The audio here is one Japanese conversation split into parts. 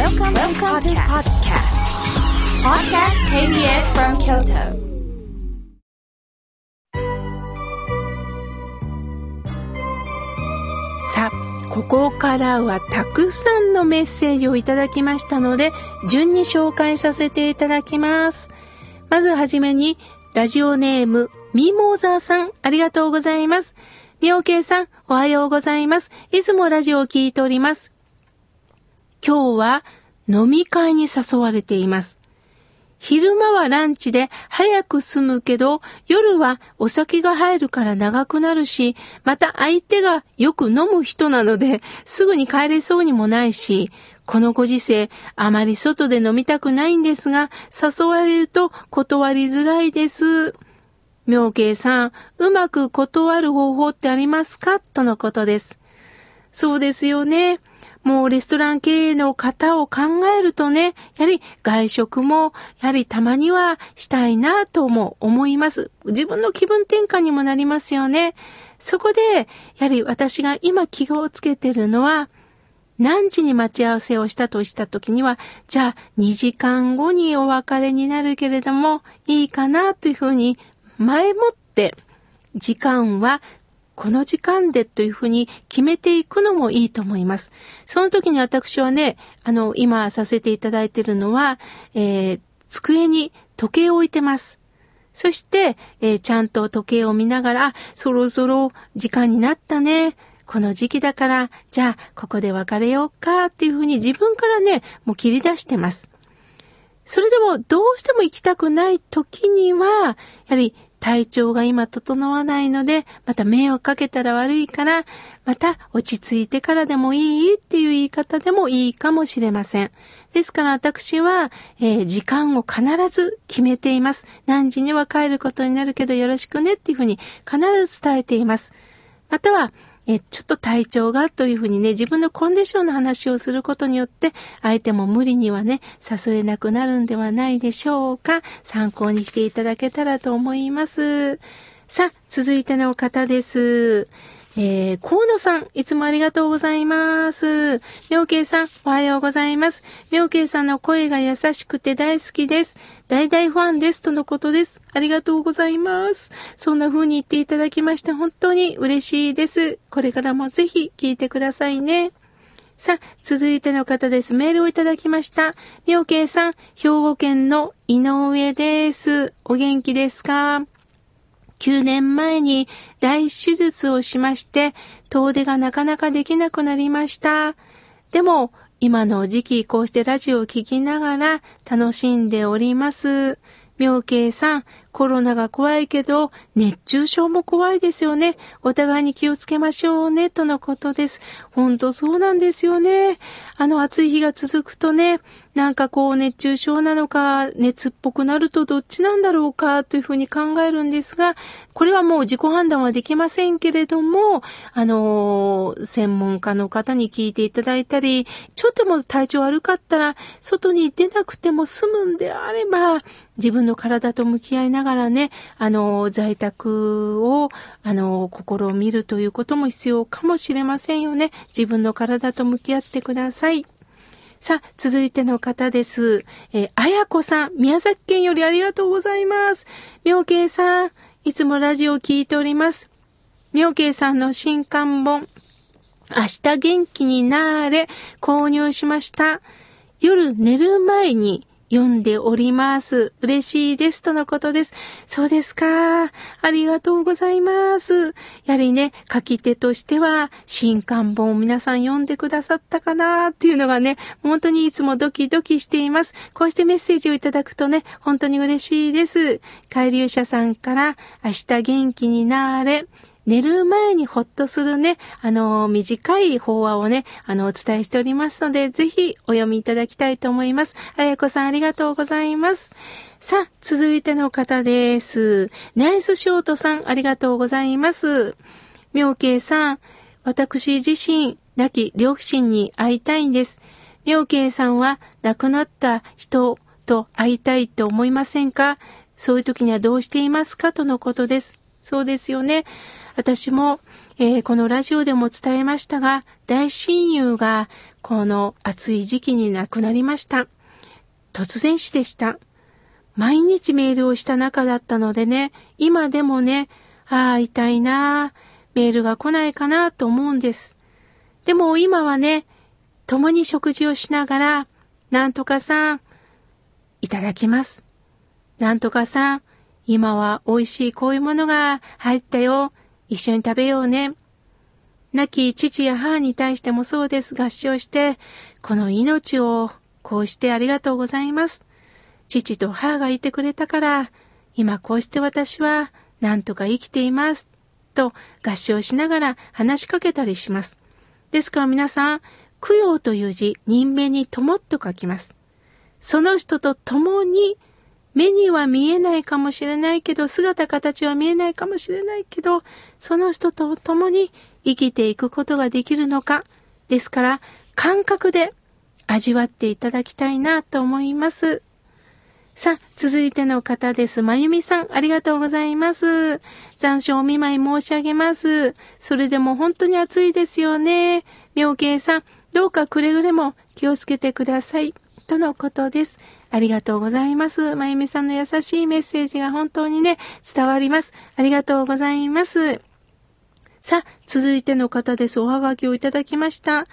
Welcome, Welcome to podcast. Podcast KBS from Kyoto. さあ、ここからはたくさんのメッセージをいただきましたので、順に紹介させていただきます。まずはじめに、ラジオネーム、ミモーザーさん、ありがとうございます。みおけいさん、おはようございます。いつもラジオを聞いております。今日は飲み会に誘われています。昼間はランチで早く済むけど、夜はお酒が入るから長くなるし、また相手がよく飲む人なので、すぐに帰れそうにもないし、このご時世、あまり外で飲みたくないんですが、誘われると断りづらいです。妙慶さん、うまく断る方法ってありますか？とのことです。そうですよね。もうレストラン経営の方を考えるとね、やはり外食も、やはりたまにはしたいなとも思います。自分の気分転換にもなりますよね。そこで、やはり私が今気をつけてるのは、何時に待ち合わせをしたとした時には、じゃあ2時間後にお別れになるけれども、いいかなというふうに前もって時間はこの時間でというふうに決めていくのもいいと思います。その時に私はね、あの、今させていただいているのは、えー、机に時計を置いてます。そして、えー、ちゃんと時計を見ながら、そろそろ時間になったね。この時期だから、じゃあ、ここで別れようかっていうふうに自分からね、もう切り出してます。それでも、どうしても行きたくない時には、やはり体調が今整わないので、また迷惑かけたら悪いから、また落ち着いてからでもいいっていう言い方でもいいかもしれません。ですから私は、えー、時間を必ず決めています。何時には帰ることになるけどよろしくねっていうふうに必ず伝えています。または、えちょっと体調がというふうにね、自分のコンディションの話をすることによって、相手も無理にはね、誘えなくなるんではないでしょうか。参考にしていただけたらと思います。さあ、続いての方です。えー、河野さん、いつもありがとうございます。妙慶さん、おはようございます。妙慶さんの声が優しくて大好きです。大大ファンです。とのことです。ありがとうございます。そんな風に言っていただきまして本当に嬉しいです。これからもぜひ聞いてくださいね。さあ、続いての方です。メールをいただきました。妙慶さん、兵庫県の井上です。お元気ですか？9年前に大手術をしまして、遠出がなかなかできなくなりました。でも、今の時期、こうしてラジオを聴きながら楽しんでおります。妙慶さん、コロナが怖いけど、熱中症も怖いですよね。お互いに気をつけましょうね、とのことです。本当そうなんですよね。あの暑い日が続くとね、なんかこう熱中症なのか、熱っぽくなるとどっちなんだろうか、というふうに考えるんですが、これはもう自己判断はできませんけれども、あの、専門家の方に聞いていただいたり、ちょっとも体調悪かったら、外に出なくても済むんであれば、自分の体と向き合いなながらね、あの、在宅を、あの、心を見るということも必要かもしれませんよね。自分の体と向き合ってください。さあ、続いての方です。えー、あやこさん、宮崎県よりありがとうございます。妙慶さん、いつもラジオを聞いております。妙慶さんの新刊本、明日元気になーれ、購入しました。夜寝る前に読んでおります。嬉しいです。とのことです。そうですか。ありがとうございます。やはりね、書き手としては、新刊本を皆さん読んでくださったかなっていうのがね、本当にいつもドキドキしています。こうしてメッセージをいただくとね、本当に嬉しいです。海流者さんから、明日元気になれ。寝る前にほっとするね、あの、短い法話をね、あの、お伝えしておりますので、ぜひお読みいただきたいと思います。あやこさんありがとうございます。さあ、続いての方です。ナイスショートさん、ありがとうございます。妙慶さん、私自身、亡き両親に会いたいんです。妙慶さんは亡くなった人と会いたいと思いませんか？そういう時にはどうしていますか？とのことです。そうですよね。私も、えー、このラジオでも伝えましたが、大親友がこの暑い時期に亡くなりました。突然死でした。毎日メールをした中だったのでね、今でもね、ああ、痛いなあメールが来ないかなと思うんです。でも今はね、共に食事をしながら、なんとかさん、いただきます。なんとかさん、今は美味しいこういうものが入ったよ。一緒に食べようね。亡き父や母に対してもそうです。合唱して、この命をこうしてありがとうございます。父と母がいてくれたから、今こうして私はなんとか生きています。と合唱しながら話しかけたりします。ですから皆さん、供養という字、人名にともっと書きます。その人と共に目には見えないかもしれないけど、姿形は見えないかもしれないけど、その人と共に生きていくことができるのか。ですから、感覚で味わっていただきたいなと思います。さあ、続いての方です。まゆみさん、ありがとうございます。残暑お見舞い申し上げます。それでも本当に暑いですよね。妙慶さん、どうかくれぐれも気をつけてください。とのことです。ありがとうございます。まゆみさんの優しいメッセージが本当にね、伝わります。ありがとうございます。さあ、続いての方です。おはがきをいただきました。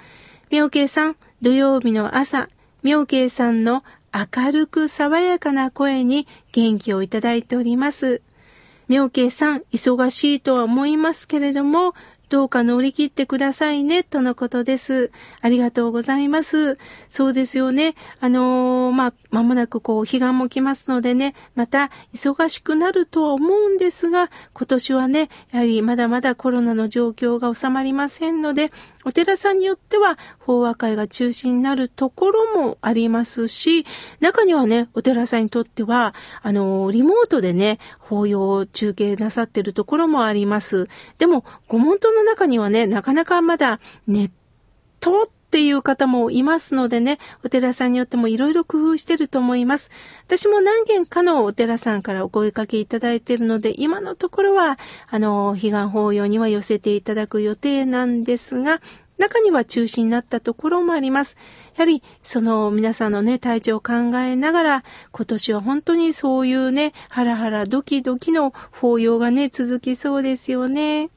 妙慶さん、土曜日の朝、妙慶さんの明るく爽やかな声に元気をいただいております。妙慶さん、忙しいとは思いますけれども、どうか乗り切ってくださいね、とのことです。ありがとうございます。そうですよね。あのー、まあ、間もなくこう、彼岸も来ますのでね、また忙しくなるとは思うんですが、今年はね、やはりまだまだコロナの状況が収まりませんので、お寺さんによっては法話会が中止になるところもありますし、中にはね、お寺さんにとっては、あの、リモートでね、法要を中継なさってるところもあります。でも、ご門徒の中にはね、なかなかまだネットっていう方もいますのでね、お寺さんによってもいろいろ工夫してると思います。私も何軒かのお寺さんからお声かけいただいているので、今のところは、あの、彼岸法要には寄せていただく予定なんですが、中には中止になったところもあります。やはり、その皆さんのね、体調を考えながら、今年は本当にそういうね、ハラハラドキドキの法要がね、続きそうですよね。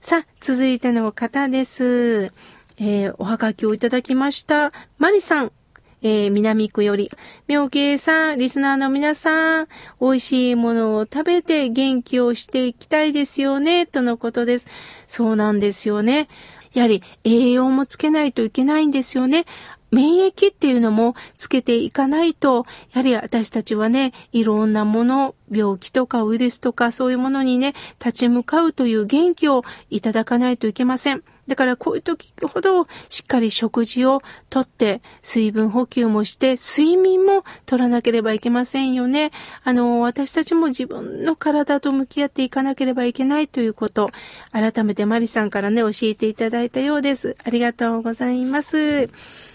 さあ、続いての方です。えー、おはがきをいただきました。マリさん。えー、南区より、妙慶さん、リスナーの皆さん、美味しいものを食べて元気をしていきたいですよね、とのことです。そうなんですよね。やはり栄養もつけないといけないんですよね。免疫っていうのもつけていかないと、やはり私たちはね、いろんなもの、病気とかウイルスとかそういうものにね、立ち向かうという元気をいただかないといけません。だからこういう時ほどしっかり食事をとって水分補給もして睡眠も取らなければいけませんよね。あの、私たちも自分の体と向き合っていかなければいけないということ、改めてマリさんからね、教えていただいたようです。ありがとうございます。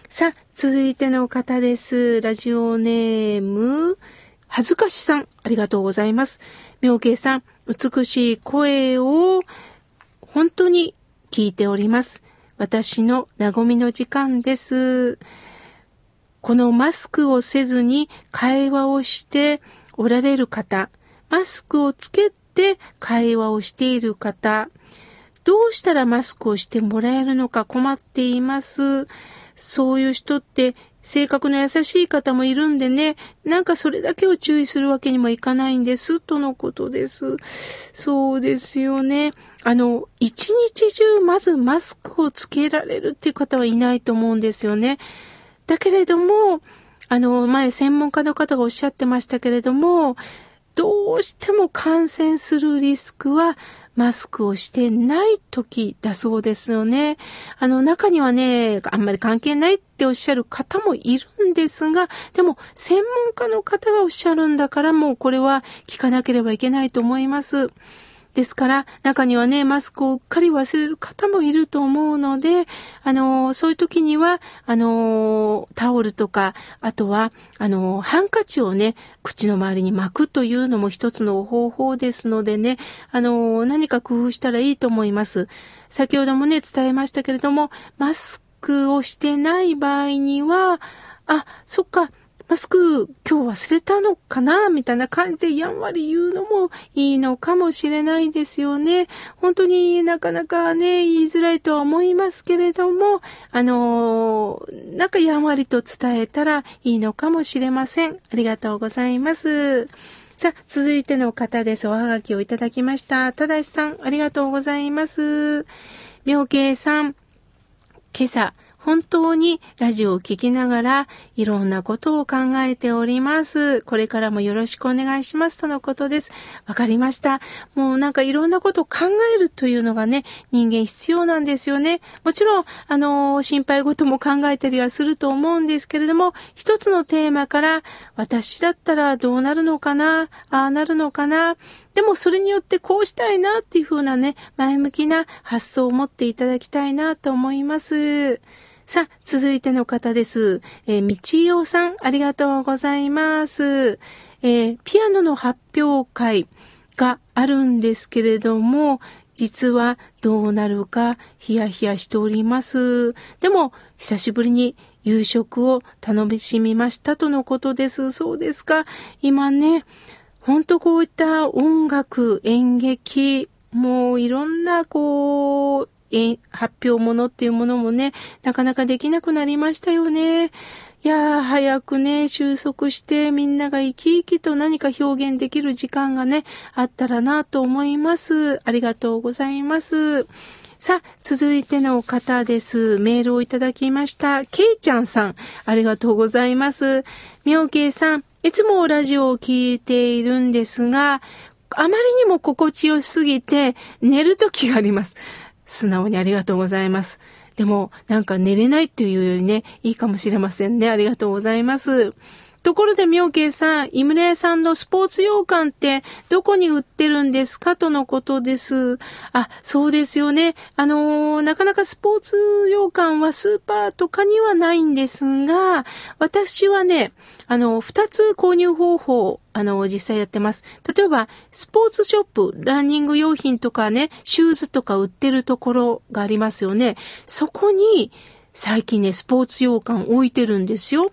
さあ、続いての方です。ラジオネーム、恥ずかしさん、ありがとうございます。妙慶さん、美しい声を本当に聞いております。私の和みの時間です。このマスクをせずに会話をしておられる方、マスクをつけて会話をしている方、どうしたらマスクをしてもらえるのか困っています。そういう人って性格の優しい方もいるんでね、なんかそれだけを注意するわけにもいかないんです、とのことです。そうですよね。あの、一日中まずマスクをつけられるっていう方はいないと思うんですよね。だけれども、あの、前専門家の方がおっしゃってましたけれども、どうしても感染するリスクはマスクをしてない時だそうですよね。あの中にはね、あんまり関係ないっておっしゃる方もいるんですが、でも専門家の方がおっしゃるんだからもうこれは聞かなければいけないと思います。ですから、中にはね、マスクをうっかり忘れる方もいると思うので、あの、そういう時には、あの、タオルとか、あとは、あの、ハンカチをね、口の周りに巻くというのも一つの方法ですのでね、あの、何か工夫したらいいと思います。先ほどもね、伝えましたけれども、マスクをしてない場合には、あ、そっか、マスク今日忘れたのかなみたいな感じでやんわり言うのもいいのかもしれないですよね。本当になかなかね、言いづらいとは思いますけれども、あのー、なんかやんわりと伝えたらいいのかもしれません。ありがとうございます。さあ、続いての方です。おはがきをいただきました。ただしさん、ありがとうございます。妙慶さん、今朝、本当にラジオを聴きながらいろんなことを考えております。これからもよろしくお願いしますとのことです。わかりました。もうなんかいろんなことを考えるというのがね、人間必要なんですよね。もちろん、あの、心配事も考えたりはすると思うんですけれども、一つのテーマから私だったらどうなるのかな、ああなるのかな、でもそれによってこうしたいなっていう風なね、前向きな発想を持っていただきたいなと思います。さあ、続いての方です。えー、みちおさん、ありがとうございます。えー、ピアノの発表会があるんですけれども、実はどうなるかヒヤヒヤしております。でも、久しぶりに夕食を楽しみましたとのことです。そうですか。今ね、ほんとこういった音楽、演劇、もういろんなこう、発表ものっていうものもね、なかなかできなくなりましたよね。いやー、早くね、収束してみんなが生き生きと何か表現できる時間がね、あったらなと思います。ありがとうございます。さあ、続いての方です。メールをいただきました。けいちゃんさん、ありがとうございます。みょうけいさん、いつもラジオを聞いているんですが、あまりにも心地よすぎて寝る時があります。素直にありがとうございます。でも、なんか寝れないっていうよりね、いいかもしれませんね。ありがとうございます。ところで、妙慶さん、井村屋さんのスポーツ洋館ってどこに売ってるんですかとのことです。あ、そうですよね。あのー、なかなかスポーツ洋館はスーパーとかにはないんですが、私はね、あの、二つ購入方法、あの、実際やってます。例えば、スポーツショップ、ランニング用品とかね、シューズとか売ってるところがありますよね。そこに、最近ね、スポーツ洋館置いてるんですよ。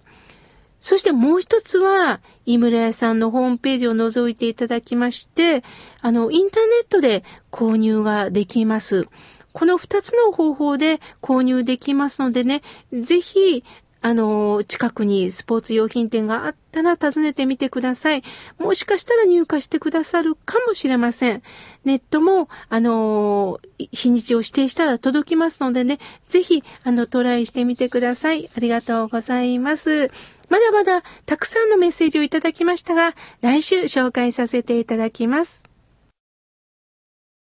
そしてもう一つは、井村屋さんのホームページを覗いていただきまして、あの、インターネットで購入ができます。この二つの方法で購入できますのでね、ぜひ、あの、近くにスポーツ用品店があったら訪ねてみてください。もしかしたら入荷してくださるかもしれません。ネットも、あの、日にちを指定したら届きますのでね、ぜひ、あの、トライしてみてください。ありがとうございます。まだまだたくさんのメッセージをいただきましたが、来週紹介させていただきます。